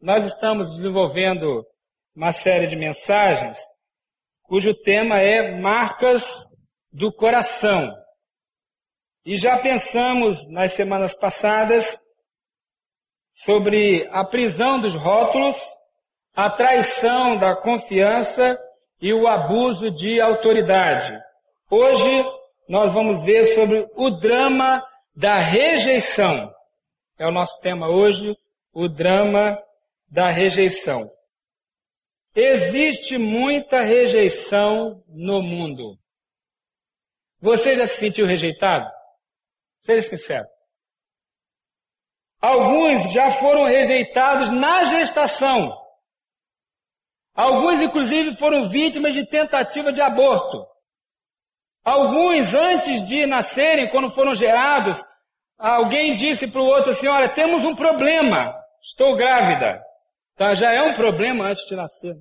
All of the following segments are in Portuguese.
nós estamos desenvolvendo uma série de mensagens cujo tema é Marcas do Coração. E já pensamos nas semanas passadas sobre a prisão dos rótulos, a traição da confiança e o abuso de autoridade. Hoje nós vamos ver sobre o drama da rejeição. É o nosso tema hoje, o drama da rejeição. Existe muita rejeição no mundo. Você já se sentiu rejeitado? Seja sincero. Alguns já foram rejeitados na gestação. Alguns, inclusive, foram vítimas de tentativa de aborto. Alguns, antes de nascerem, quando foram gerados, alguém disse para o outro assim, olha, temos um problema, estou grávida. Tá? Já é um problema antes de nascer.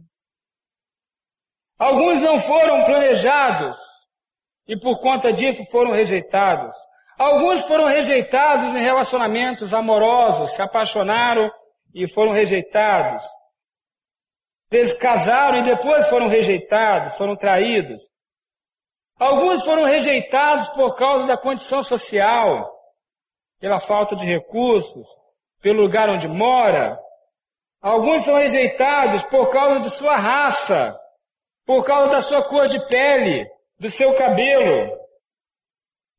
Alguns não foram planejados e por conta disso foram rejeitados. Alguns foram rejeitados em relacionamentos amorosos, se apaixonaram e foram rejeitados. Vezes casaram e depois foram rejeitados, foram traídos. Alguns foram rejeitados por causa da condição social, pela falta de recursos, pelo lugar onde mora. Alguns são rejeitados por causa de sua raça, por causa da sua cor de pele, do seu cabelo.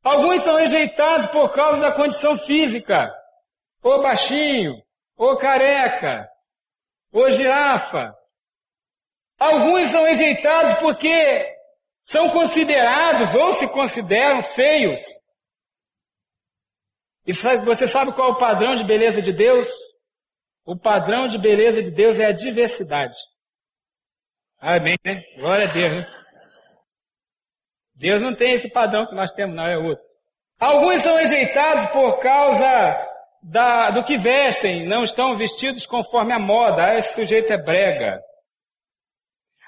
Alguns são rejeitados por causa da condição física, ou baixinho, ou careca, ou girafa. Alguns são rejeitados porque são considerados ou se consideram feios. E você sabe qual é o padrão de beleza de Deus? O padrão de beleza de Deus é a diversidade. Amém, né? Glória a Deus, né? Deus não tem esse padrão que nós temos, não, é outro. Alguns são rejeitados por causa da, do que vestem, não estão vestidos conforme a moda. Ah, esse sujeito é brega.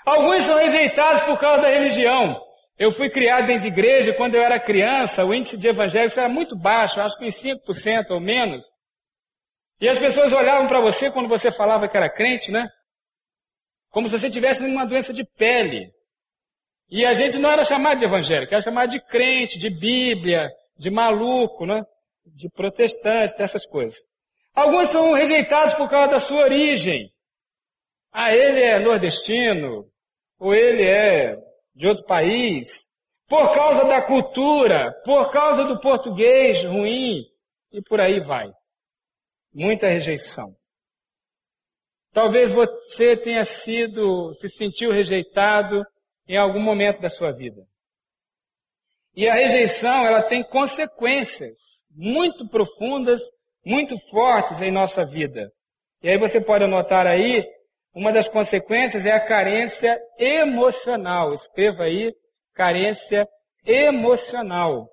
Alguns são rejeitados por causa da religião. Eu fui criado dentro de igreja, quando eu era criança, o índice de evangélicos era muito baixo, acho que em 5% ou menos. E as pessoas olhavam para você quando você falava que era crente, né? Como se você tivesse uma doença de pele. E a gente não era chamado de evangélico, era chamado de crente, de Bíblia, de maluco, né? De protestante, dessas coisas. Alguns são rejeitados por causa da sua origem. Ah, ele é nordestino, ou ele é de outro país, por causa da cultura, por causa do português ruim, e por aí vai. Muita rejeição. Talvez você tenha sido, se sentiu rejeitado em algum momento da sua vida. E a rejeição, ela tem consequências muito profundas, muito fortes em nossa vida. E aí você pode anotar aí uma das consequências é a carência emocional. Escreva aí, carência emocional.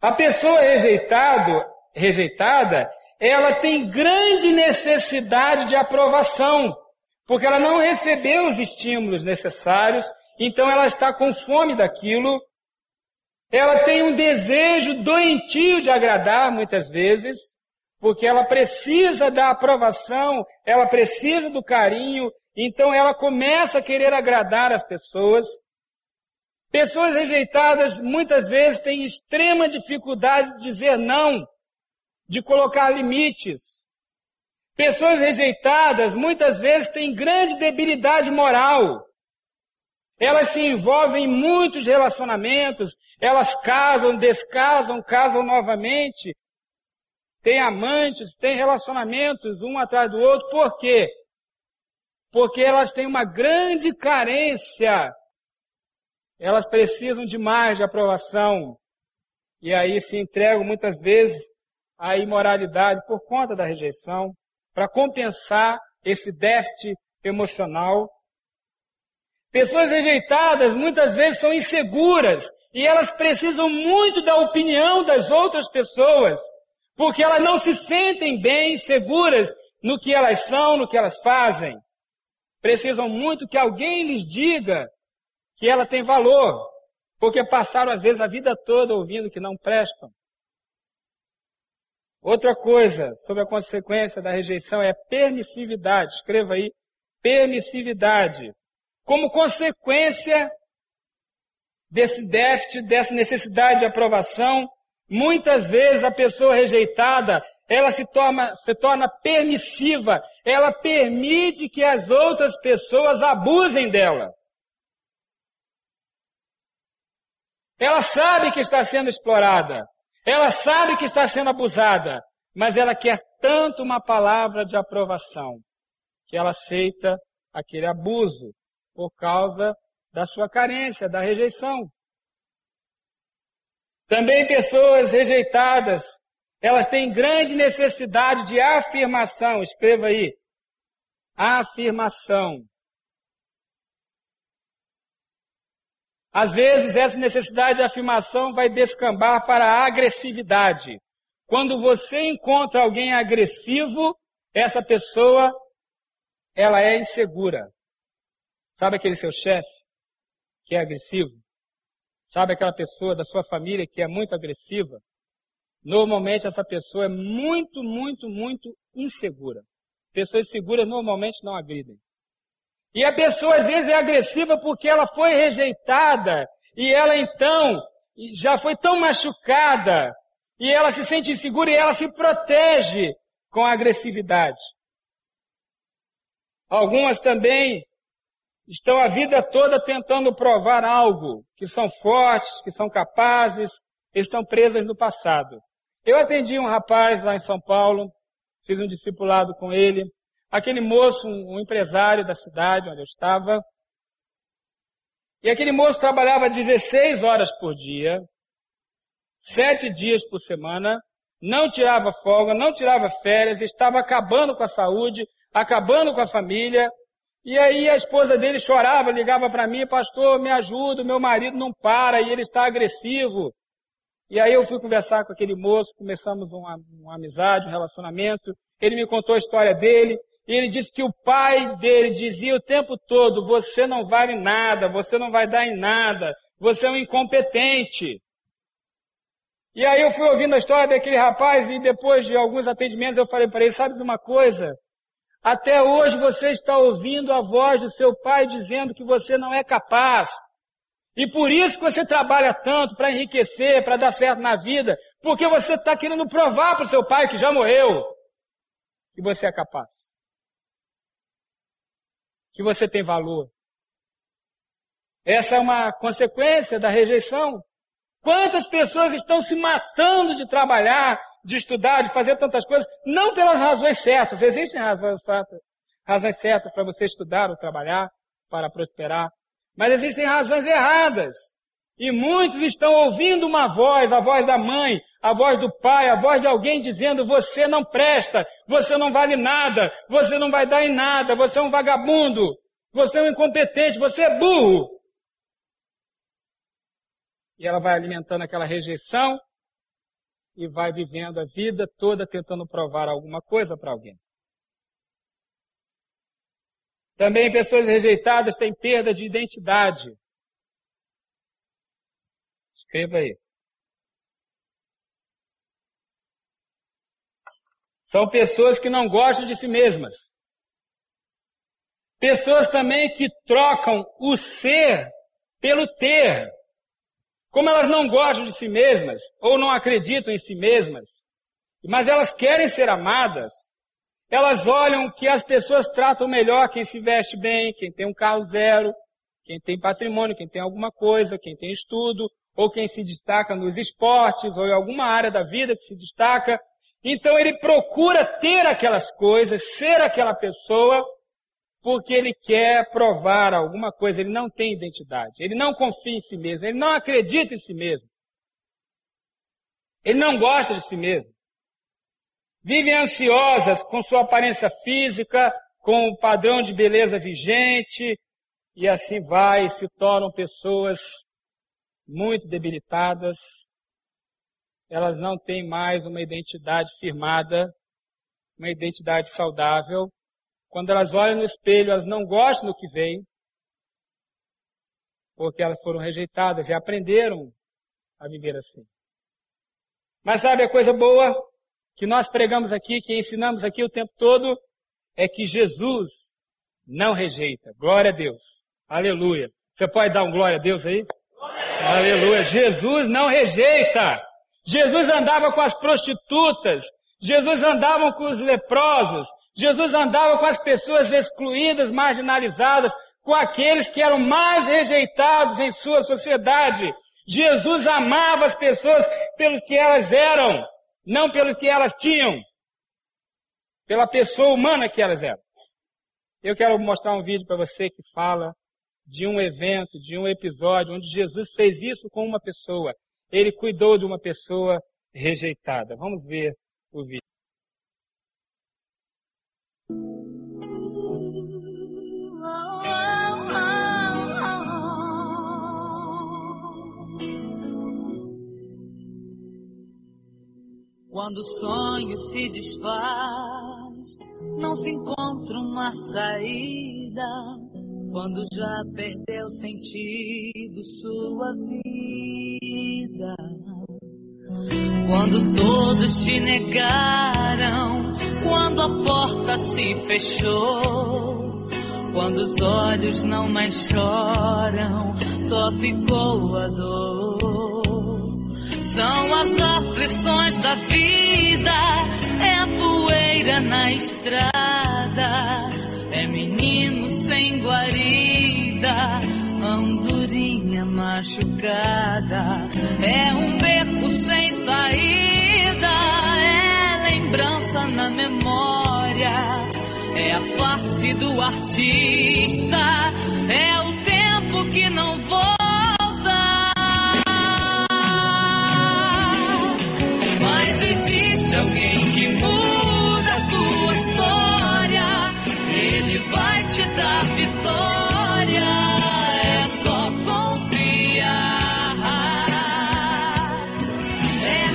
A pessoa rejeitado, rejeitada, ela tem grande necessidade de aprovação, porque ela não recebeu os estímulos necessários, então ela está com fome daquilo. Ela tem um desejo doentio de agradar muitas vezes, porque ela precisa da aprovação, ela precisa do carinho, então ela começa a querer agradar as pessoas. Pessoas rejeitadas muitas vezes têm extrema dificuldade de dizer não, de colocar limites. Pessoas rejeitadas muitas vezes têm grande debilidade moral. Elas se envolvem em muitos relacionamentos, elas casam, descasam, casam novamente, tem amantes, tem relacionamentos um atrás do outro. Por quê? Porque elas têm uma grande carência. Elas precisam de mais de aprovação. E aí se entregam muitas vezes à imoralidade por conta da rejeição, para compensar esse déficit emocional. Pessoas rejeitadas muitas vezes são inseguras e elas precisam muito da opinião das outras pessoas porque elas não se sentem bem, seguras no que elas são, no que elas fazem. Precisam muito que alguém lhes diga que ela tem valor, porque passaram às vezes a vida toda ouvindo que não prestam. Outra coisa sobre a consequência da rejeição é permissividade. Escreva aí, permissividade. Como consequência desse déficit, dessa necessidade de aprovação, muitas vezes a pessoa rejeitada, ela se torna, se torna permissiva, ela permite que as outras pessoas abusem dela. Ela sabe que está sendo explorada, ela sabe que está sendo abusada, mas ela quer tanto uma palavra de aprovação que ela aceita aquele abuso por causa da sua carência, da rejeição. Também pessoas rejeitadas, elas têm grande necessidade de afirmação. Escreva aí. Afirmação. Às vezes, essa necessidade de afirmação vai descambar para a agressividade. Quando você encontra alguém agressivo, essa pessoa, ela é insegura. Sabe aquele seu chefe? que é agressivo? Sabe aquela pessoa da sua família que é muito agressiva? Normalmente essa pessoa é muito, muito, muito insegura. Pessoas seguras normalmente não agridem. E a pessoa às vezes é agressiva porque ela foi rejeitada e ela então já foi tão machucada e ela se sente insegura e ela se protege com a agressividade. Algumas também estão a vida toda tentando provar algo, que são fortes, que são capazes, estão presas no passado. Eu atendi um rapaz lá em São Paulo, fiz um discipulado com ele. Aquele moço, um empresário da cidade onde eu estava, e aquele moço trabalhava 16 horas por dia, sete dias por semana, não tirava folga, não tirava férias, estava acabando com a saúde, acabando com a família, e aí a esposa dele chorava, ligava para mim, pastor, me ajuda, meu marido não para e ele está agressivo. E aí eu fui conversar com aquele moço, começamos uma, uma amizade, um relacionamento. Ele me contou a história dele e ele disse que o pai dele dizia o tempo todo: você não vale nada, você não vai dar em nada, você é um incompetente. E aí eu fui ouvindo a história daquele rapaz e depois de alguns atendimentos eu falei para ele: sabe de uma coisa? Até hoje você está ouvindo a voz do seu pai dizendo que você não é capaz. E por isso que você trabalha tanto para enriquecer, para dar certo na vida, porque você está querendo provar para o seu pai que já morreu que você é capaz. Que você tem valor. Essa é uma consequência da rejeição. Quantas pessoas estão se matando de trabalhar, de estudar, de fazer tantas coisas, não pelas razões certas. Existem razões certas, razões certas para você estudar ou trabalhar, para prosperar. Mas existem razões erradas. E muitos estão ouvindo uma voz, a voz da mãe, a voz do pai, a voz de alguém dizendo, você não presta, você não vale nada, você não vai dar em nada, você é um vagabundo, você é um incompetente, você é burro. E ela vai alimentando aquela rejeição, e vai vivendo a vida toda tentando provar alguma coisa para alguém. Também pessoas rejeitadas têm perda de identidade. Escreva aí. São pessoas que não gostam de si mesmas. Pessoas também que trocam o ser pelo ter. Como elas não gostam de si mesmas, ou não acreditam em si mesmas, mas elas querem ser amadas, elas olham que as pessoas tratam melhor quem se veste bem, quem tem um carro zero, quem tem patrimônio, quem tem alguma coisa, quem tem estudo, ou quem se destaca nos esportes, ou em alguma área da vida que se destaca. Então ele procura ter aquelas coisas, ser aquela pessoa, porque ele quer provar alguma coisa, ele não tem identidade, ele não confia em si mesmo, ele não acredita em si mesmo. Ele não gosta de si mesmo. Vivem ansiosas com sua aparência física, com o padrão de beleza vigente, e assim vai, se tornam pessoas muito debilitadas. Elas não têm mais uma identidade firmada, uma identidade saudável, quando elas olham no espelho, elas não gostam do que veem, porque elas foram rejeitadas e aprenderam a viver assim. Mas sabe a coisa boa? que nós pregamos aqui, que ensinamos aqui o tempo todo, é que Jesus não rejeita. Glória a Deus. Aleluia. Você pode dar um glória a Deus aí? Aleluia. Jesus não rejeita. Jesus andava com as prostitutas. Jesus andava com os leprosos. Jesus andava com as pessoas excluídas, marginalizadas, com aqueles que eram mais rejeitados em sua sociedade. Jesus amava as pessoas pelo que elas eram, não pelo que elas tinham, pela pessoa humana que elas eram. Eu quero mostrar um vídeo para você que fala de um evento, de um episódio onde Jesus fez isso com uma pessoa. Ele cuidou de uma pessoa rejeitada. Vamos ver o vídeo. Quando o sonho se desfaz, não se encontra uma saída. Quando já perdeu sentido sua vida. Quando todos te negaram, quando a porta se fechou, quando os olhos não mais choram, só ficou a dor. São as aflições da vida, é a poeira na estrada, machucada, é um beco sem saída, é lembrança na memória, é a face do artista, é o tempo que não volta.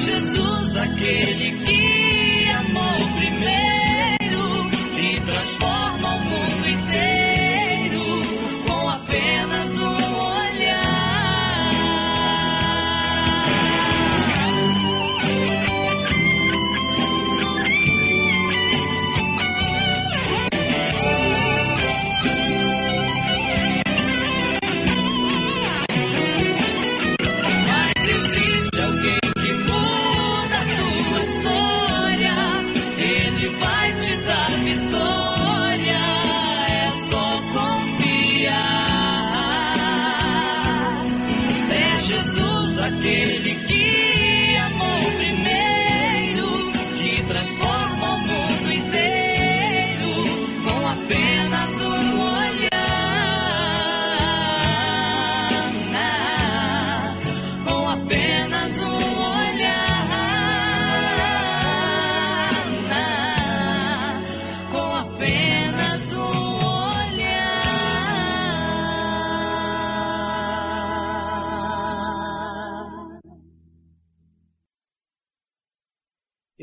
Jesus aquele que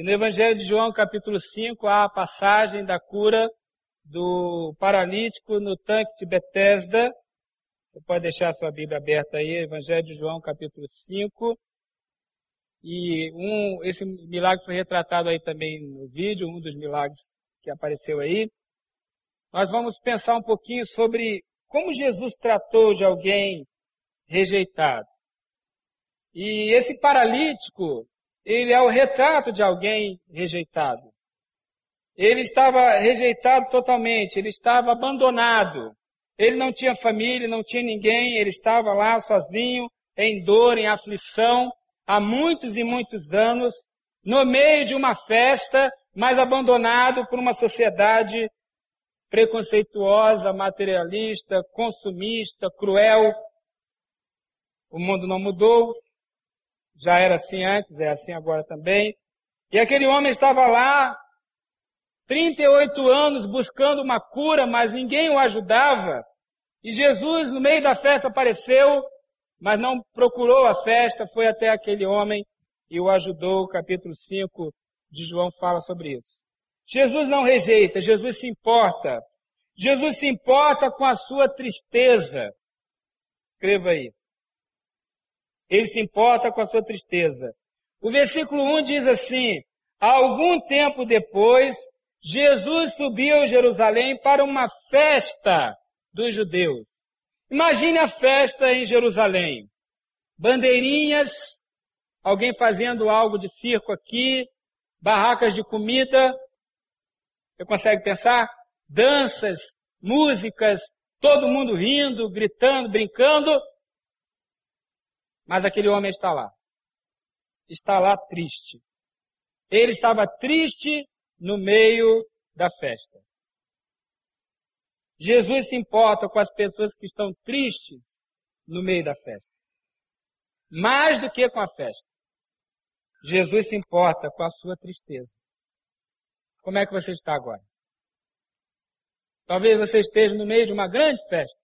no Evangelho de João, capítulo 5, há a passagem da cura do paralítico no tanque de Betesda. Você pode deixar sua Bíblia aberta aí, Evangelho de João, capítulo 5. E um, esse milagre foi retratado aí também no vídeo, um dos milagres que apareceu aí. Nós vamos pensar um pouquinho sobre como Jesus tratou de alguém rejeitado. E esse paralítico, ele é o retrato de alguém rejeitado. Ele estava rejeitado totalmente, ele estava abandonado. Ele não tinha família, não tinha ninguém, ele estava lá sozinho, em dor, em aflição, há muitos e muitos anos, no meio de uma festa, mas abandonado por uma sociedade preconceituosa, materialista, consumista, cruel. O mundo não mudou, já era assim antes, é assim agora também. E aquele homem estava lá, 38 anos buscando uma cura, mas ninguém o ajudava. E Jesus, no meio da festa, apareceu, mas não procurou a festa, foi até aquele homem e o ajudou. O capítulo 5 de João fala sobre isso. Jesus não rejeita, Jesus se importa. Jesus se importa com a sua tristeza. Escreva aí. Ele se importa com a sua tristeza. O versículo 1 diz assim, Algum tempo depois, Jesus subiu a Jerusalém para uma festa dos judeus. Imagine a festa em Jerusalém. Bandeirinhas, alguém fazendo algo de circo aqui, barracas de comida. Você consegue pensar? Danças, músicas, todo mundo rindo, gritando, brincando. Mas aquele homem está lá. Está lá triste. Ele estava triste no meio da festa. Jesus se importa com as pessoas que estão tristes no meio da festa. Mais do que com a festa. Jesus se importa com a sua tristeza. Como é que você está agora? Talvez você esteja no meio de uma grande festa,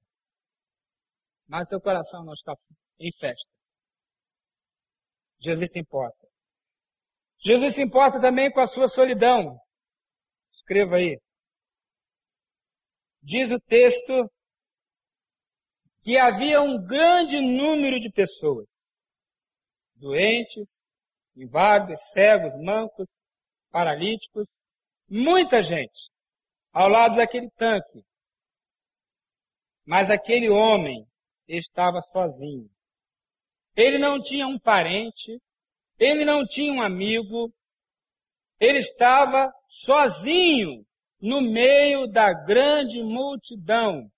mas seu coração não está em festa. Jesus se importa. Jesus se importa também com a sua solidão. Escreva aí. Diz o texto que havia um grande número de pessoas, doentes, inválidos, cegos, mancos, paralíticos, muita gente ao lado daquele tanque. Mas aquele homem estava sozinho. Ele não tinha um parente, ele não tinha um amigo, ele estava sozinho no meio da grande multidão.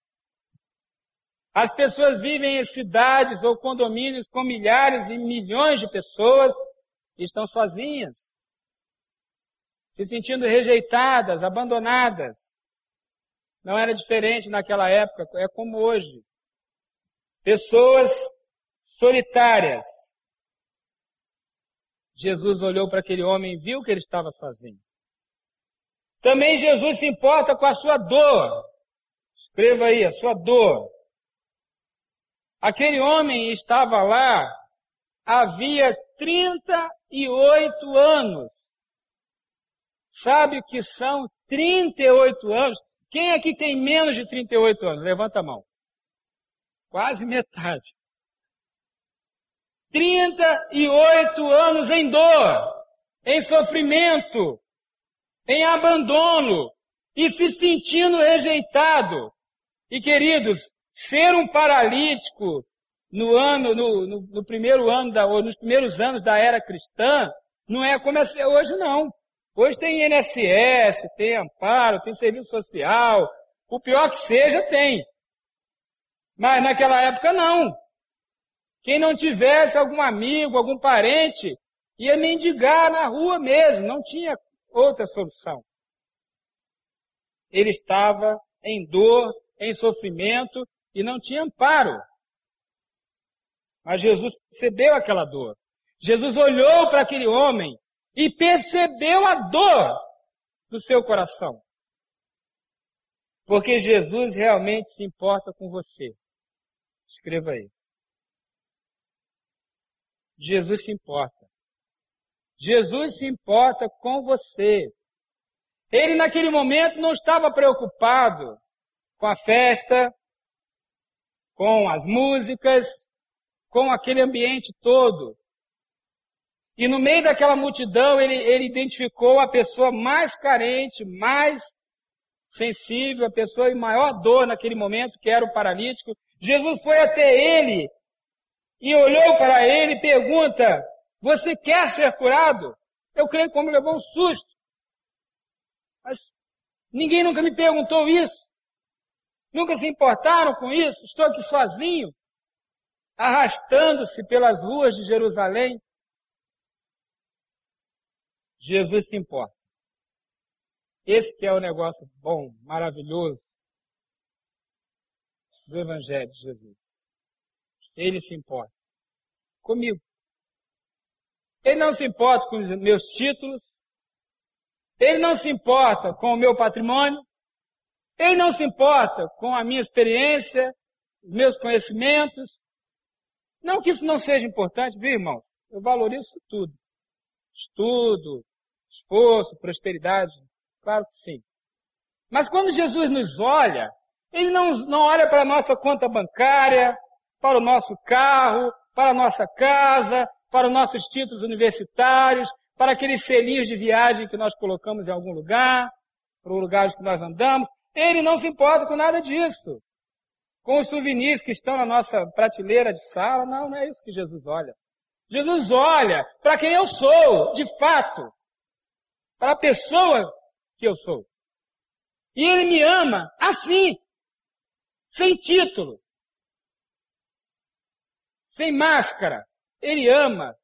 As pessoas vivem em cidades ou condomínios com milhares e milhões de pessoas e estão sozinhas, se sentindo rejeitadas, abandonadas. Não era diferente naquela época, é como hoje. Pessoas solitárias, Jesus olhou para aquele homem e viu que ele estava sozinho. Também Jesus se importa com a sua dor. Escreva aí, a sua dor. Aquele homem estava lá havia 38 anos. Sabe o que são 38 anos? Quem aqui tem menos de 38 anos? Levanta a mão. Quase metade. 38 anos em dor, em sofrimento, em abandono e se sentindo rejeitado. E queridos, ser um paralítico no ano, no, no, no primeiro ano da, ou nos primeiros anos da era cristã, não é como é hoje não. Hoje tem INSS, tem amparo, tem serviço social, o pior que seja tem. Mas naquela época não. Quem não tivesse algum amigo, algum parente, ia mendigar na rua mesmo, não tinha outra solução. Ele estava em dor, em sofrimento e não tinha amparo. Mas Jesus percebeu aquela dor. Jesus olhou para aquele homem e percebeu a dor do seu coração. Porque Jesus realmente se importa com você. Escreva aí. Jesus se importa. Jesus se importa com você. Ele naquele momento não estava preocupado com a festa, com as músicas, com aquele ambiente todo. E no meio daquela multidão, ele, ele identificou a pessoa mais carente, mais sensível, a pessoa em maior dor naquele momento, que era o paralítico. Jesus foi até ele e olhou para ele e pergunta, você quer ser curado? Eu creio como levou um susto. Mas ninguém nunca me perguntou isso. Nunca se importaram com isso. Estou aqui sozinho, arrastando-se pelas ruas de Jerusalém. Jesus se importa. Esse que é o negócio bom, maravilhoso do Evangelho de Jesus. Ele se importa comigo. Ele não se importa com os meus títulos. Ele não se importa com o meu patrimônio. Ele não se importa com a minha experiência, os meus conhecimentos. Não que isso não seja importante, viu, irmãos? Eu valorizo tudo. Estudo, esforço, prosperidade. Claro que sim. Mas quando Jesus nos olha, Ele não, não olha para a nossa conta bancária, para o nosso carro, para a nossa casa, para os nossos títulos universitários, para aqueles selinhos de viagem que nós colocamos em algum lugar, para o lugar que nós andamos. Ele não se importa com nada disso. Com os souvenirs que estão na nossa prateleira de sala, não, não é isso que Jesus olha. Jesus olha para quem eu sou, de fato, para a pessoa que eu sou. E ele me ama assim, sem título, sem máscara. Ele ama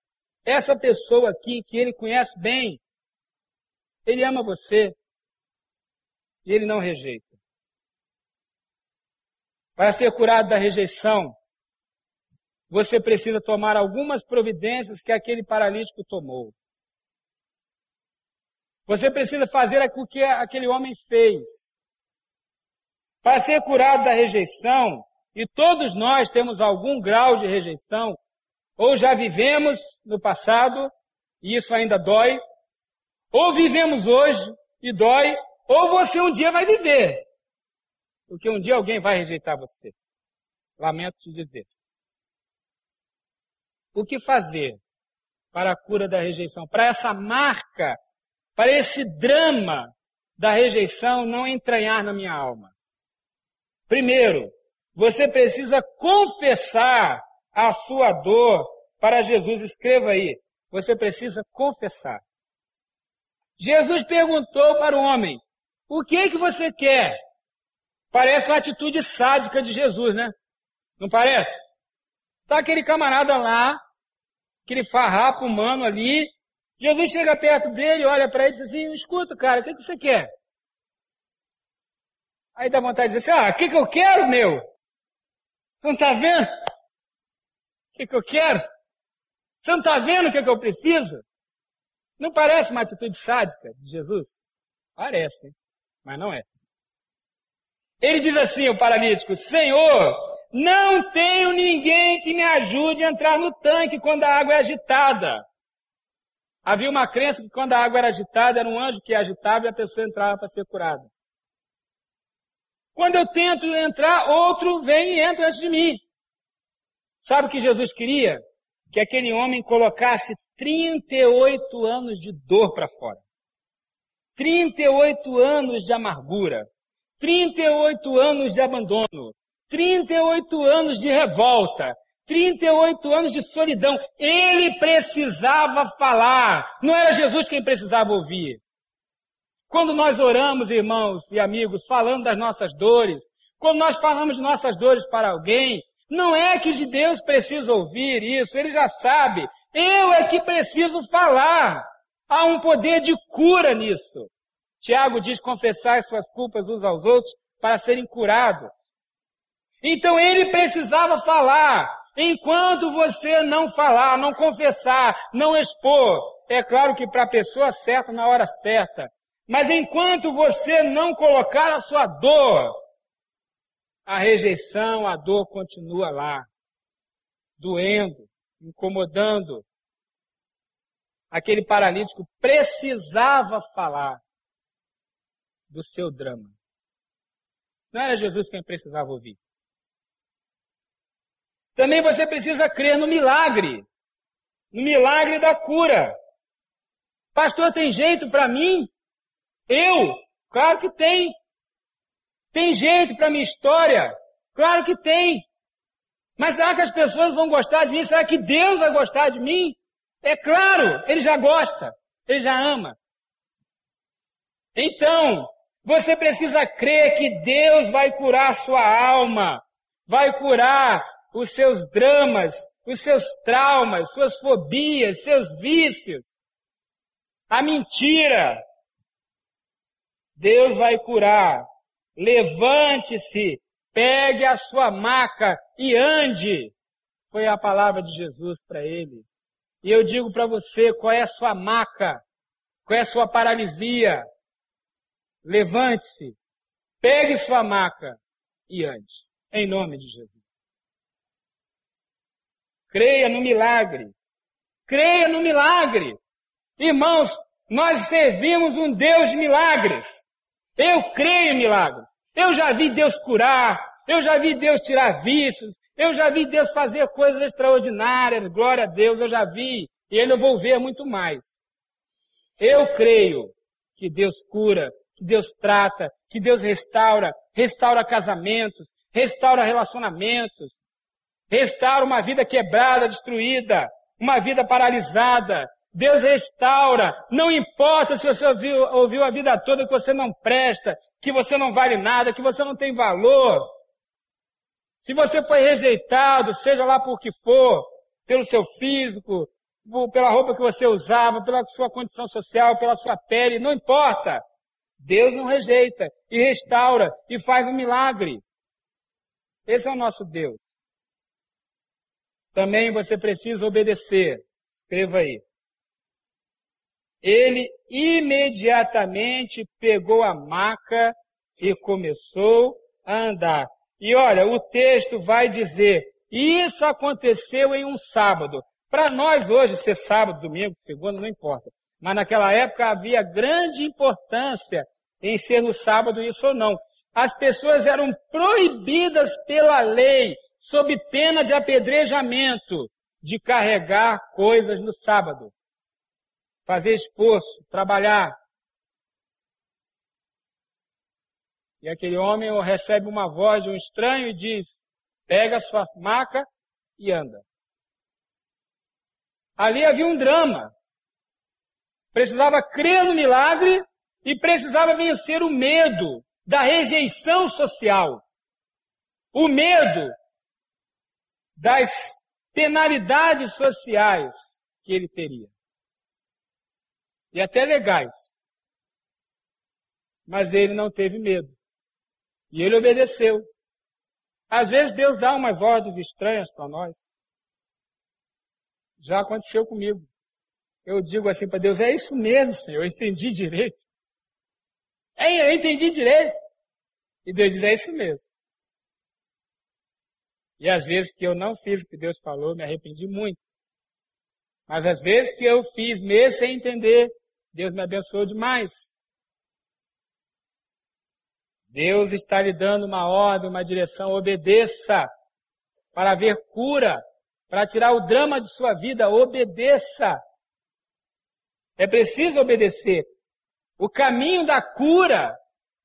essa pessoa aqui que ele conhece bem. Ele ama você. E ele não rejeita. Para ser curado da rejeição, você precisa tomar algumas providências que aquele paralítico tomou. Você precisa fazer o que aquele homem fez. Para ser curado da rejeição, e todos nós temos algum grau de rejeição, ou já vivemos no passado, e isso ainda dói, ou vivemos hoje e dói, ou você um dia vai viver. Porque um dia alguém vai rejeitar você. Lamento te dizer. O que fazer para a cura da rejeição? Para essa marca, para esse drama da rejeição não entranhar na minha alma. Primeiro, você precisa confessar a sua dor para Jesus. Escreva aí. Você precisa confessar. Jesus perguntou para o homem, o que é que você quer? Parece uma atitude sádica de Jesus, né? Não parece? Tá aquele camarada lá, aquele farrapo humano ali. Jesus chega perto dele, olha para ele e diz assim, escuta, cara, o que, é que você quer? Aí dá vontade de dizer assim, ah, o que, que eu quero, meu? Você não está vendo? O que, que eu quero? Você não está vendo o que, que eu preciso? Não parece uma atitude sádica de Jesus? Parece, hein? mas não é. Ele diz assim, o paralítico, Senhor, não tenho ninguém que me ajude a entrar no tanque quando a água é agitada. Havia uma crença que quando a água era agitada, era um anjo que agitava e a pessoa entrava para ser curada. Quando eu tento entrar, outro vem e entra antes de mim. Sabe o que Jesus queria? Que aquele homem colocasse 38 anos de dor para fora. 38 anos de amargura. 38 anos de abandono. 38 anos de revolta. 38 anos de solidão. Ele precisava falar. Não era Jesus quem precisava ouvir. Quando nós oramos, irmãos e amigos, falando das nossas dores, quando nós falamos de nossas dores para alguém, não é que de Deus precisa ouvir isso, ele já sabe. Eu é que preciso falar. Há um poder de cura nisso. Tiago diz confessar as suas culpas uns aos outros para serem curados. Então ele precisava falar. Enquanto você não falar, não confessar, não expor, é claro que para a pessoa certa, na hora certa, mas enquanto você não colocar a sua dor, a rejeição, a dor continua lá, doendo, incomodando. Aquele paralítico precisava falar do seu drama. Não era Jesus quem precisava ouvir. Também você precisa crer no milagre, no milagre da cura. Pastor, tem jeito para mim? Eu? Claro que tem. Tem jeito para minha história? Claro que tem. Mas será que as pessoas vão gostar de mim? Será que Deus vai gostar de mim? É claro, Ele já gosta, Ele já ama. Então, você precisa crer que Deus vai curar sua alma, vai curar os seus dramas, os seus traumas, suas fobias, seus vícios, a mentira, Deus vai curar. Levante-se, pegue a sua maca e ande. Foi a palavra de Jesus para ele. E eu digo para você, qual é a sua maca? Qual é a sua paralisia? Levante-se, pegue sua maca e ande. Em nome de Jesus. Creia no milagre. Creia no milagre. Irmãos, nós servimos um Deus de milagres. Eu creio em milagres. Eu já vi Deus curar. Eu já vi Deus tirar vícios. Eu já vi Deus fazer coisas extraordinárias. Glória a Deus, eu já vi. E ainda vou ver muito mais. Eu creio que Deus cura, que Deus trata, que Deus restaura, restaura casamentos, restaura relacionamentos, restaura uma vida quebrada, destruída, uma vida paralisada. Deus restaura. Não importa se você ouviu, ouviu a vida toda que você não presta, que você não vale nada, que você não tem valor. Se você foi rejeitado, seja lá por que for, pelo seu físico, pela roupa que você usava, pela sua condição social, pela sua pele, não importa. Deus não rejeita e restaura e faz um milagre. Esse é o nosso Deus. Também você precisa obedecer. Escreva aí. Ele imediatamente pegou a maca e começou a andar. E olha, o texto vai dizer, isso aconteceu em um sábado. Para nós hoje, ser sábado, domingo, segunda, não importa. Mas naquela época havia grande importância em ser no sábado isso ou não. As pessoas eram proibidas pela lei, sob pena de apedrejamento, de carregar coisas no sábado. Fazer esforço, trabalhar. E aquele homem recebe uma voz de um estranho e diz, pega sua maca e anda. Ali havia um drama. Precisava crer no milagre e precisava vencer o medo da rejeição social. O medo das penalidades sociais que ele teria. E até legais. Mas ele não teve medo. E ele obedeceu. Às vezes Deus dá umas ordens estranhas para nós. Já aconteceu comigo. Eu digo assim para Deus, é isso mesmo, Senhor, eu entendi direito. É, eu entendi direito. E Deus diz, é isso mesmo. E às vezes que eu não fiz o que Deus falou, me arrependi muito. Mas às vezes que eu fiz mesmo sem entender, Deus me abençoou demais. Deus está lhe dando uma ordem, uma direção, obedeça para haver cura, para tirar o drama de sua vida, obedeça. É preciso obedecer. O caminho da cura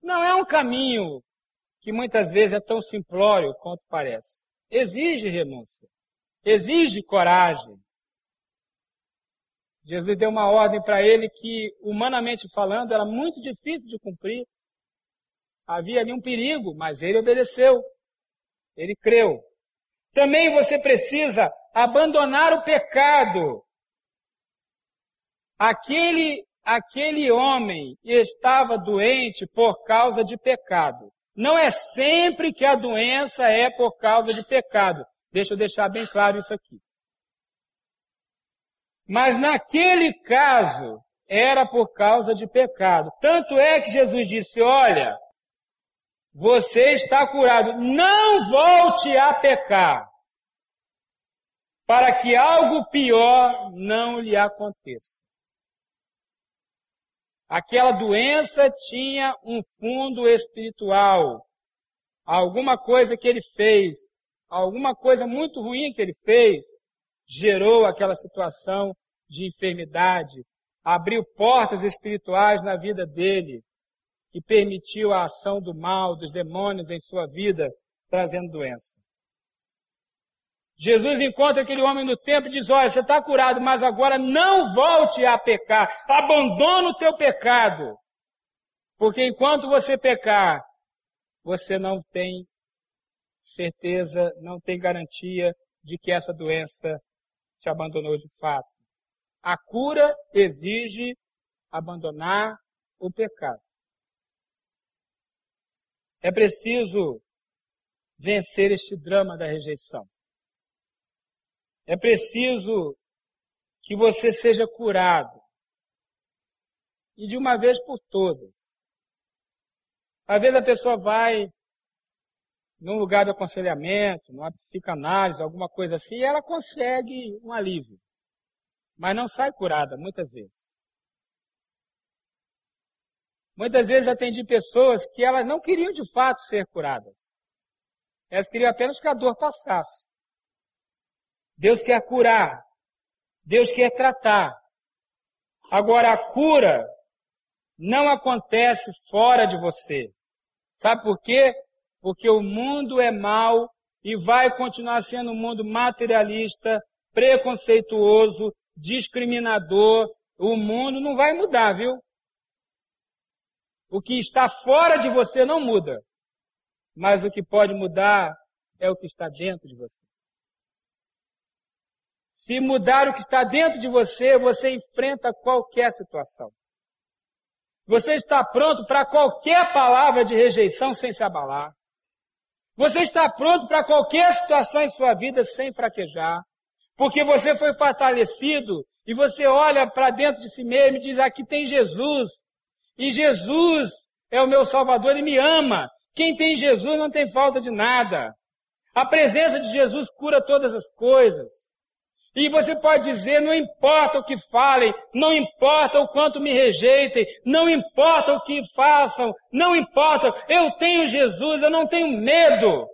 não é um caminho que muitas vezes é tão simplório quanto parece. Exige renúncia. Exige coragem. Jesus deu uma ordem para ele que, humanamente falando, era muito difícil de cumprir. Havia ali um perigo, mas ele obedeceu. Ele creu. Também você precisa abandonar o pecado. Aquele aquele homem estava doente por causa de pecado. Não é sempre que a doença é por causa de pecado. Deixa eu deixar bem claro isso aqui. Mas naquele caso, era por causa de pecado. Tanto é que Jesus disse, olha, você está curado, não volte a pecar, para que algo pior não lhe aconteça. Aquela doença tinha um fundo espiritual. Alguma coisa que ele fez, alguma coisa muito ruim que ele fez, gerou aquela situação de enfermidade, abriu portas espirituais na vida dele e permitiu a ação do mal, dos demônios em sua vida, trazendo doença. Jesus encontra aquele homem no templo e diz, olha, você está curado, mas agora não volte a pecar. Abandona o teu pecado. Porque enquanto você pecar, você não tem certeza, não tem garantia de que essa doença te abandonou de fato. A cura exige abandonar o pecado. É preciso vencer este drama da rejeição. É preciso que você seja curado. E de uma vez por todas. Às vezes a pessoa vai num lugar de aconselhamento, numa psicanálise, alguma coisa assim, ela consegue um alívio. Mas não sai curada, muitas vezes. Muitas vezes atendi pessoas que elas não queriam de fato ser curadas. Elas queriam apenas que a dor passasse. Deus quer curar. Deus quer tratar. Agora, a cura não acontece fora de você. Sabe por quê? Porque o mundo é mau e vai continuar sendo um mundo materialista, preconceituoso, discriminador. O mundo não vai mudar, viu? O que está fora de você não muda. Mas o que pode mudar é o que está dentro de você. Se mudar o que está dentro de você, você enfrenta qualquer situação. Você está pronto para qualquer palavra de rejeição sem se abalar. Você está pronto para qualquer situação em sua vida sem fraquejar. Porque você foi fortalecido e você olha para dentro de si mesmo e diz: aqui tem Jesus. E Jesus é o meu Salvador e me ama. Quem tem Jesus não tem falta de nada. A presença de Jesus cura todas as coisas. E você pode dizer, não importa o que falem, não importa o quanto me rejeitem, não importa o que façam, não importa, eu tenho Jesus, eu não tenho medo.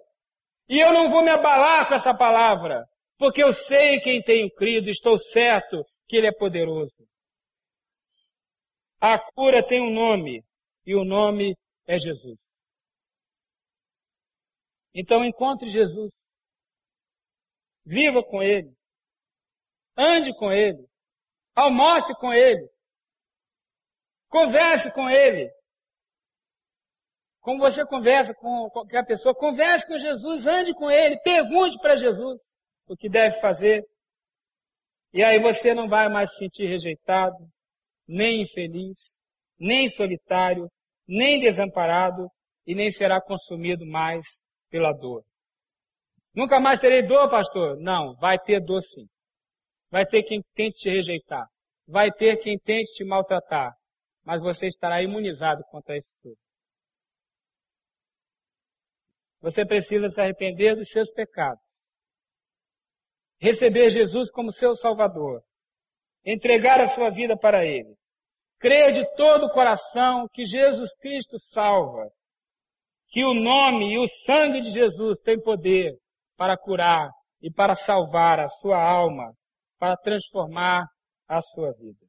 E eu não vou me abalar com essa palavra, porque eu sei quem tenho crido, estou certo que Ele é poderoso. A cura tem um nome, e o nome é Jesus. Então encontre Jesus. Viva com Ele. Ande com ele. Almoce com ele. Converse com ele. Como você conversa com qualquer pessoa, converse com Jesus, ande com ele, pergunte para Jesus o que deve fazer. E aí você não vai mais se sentir rejeitado, nem infeliz, nem solitário, nem desamparado e nem será consumido mais pela dor. Nunca mais terei dor, pastor? Não, vai ter dor sim. Vai ter quem tente te rejeitar. Vai ter quem tente te maltratar. Mas você estará imunizado contra isso tudo. Você precisa se arrepender dos seus pecados. Receber Jesus como seu Salvador. Entregar a sua vida para Ele. Crer de todo o coração que Jesus Cristo salva. Que o nome e o sangue de Jesus têm poder para curar e para salvar a sua alma para transformar a sua vida.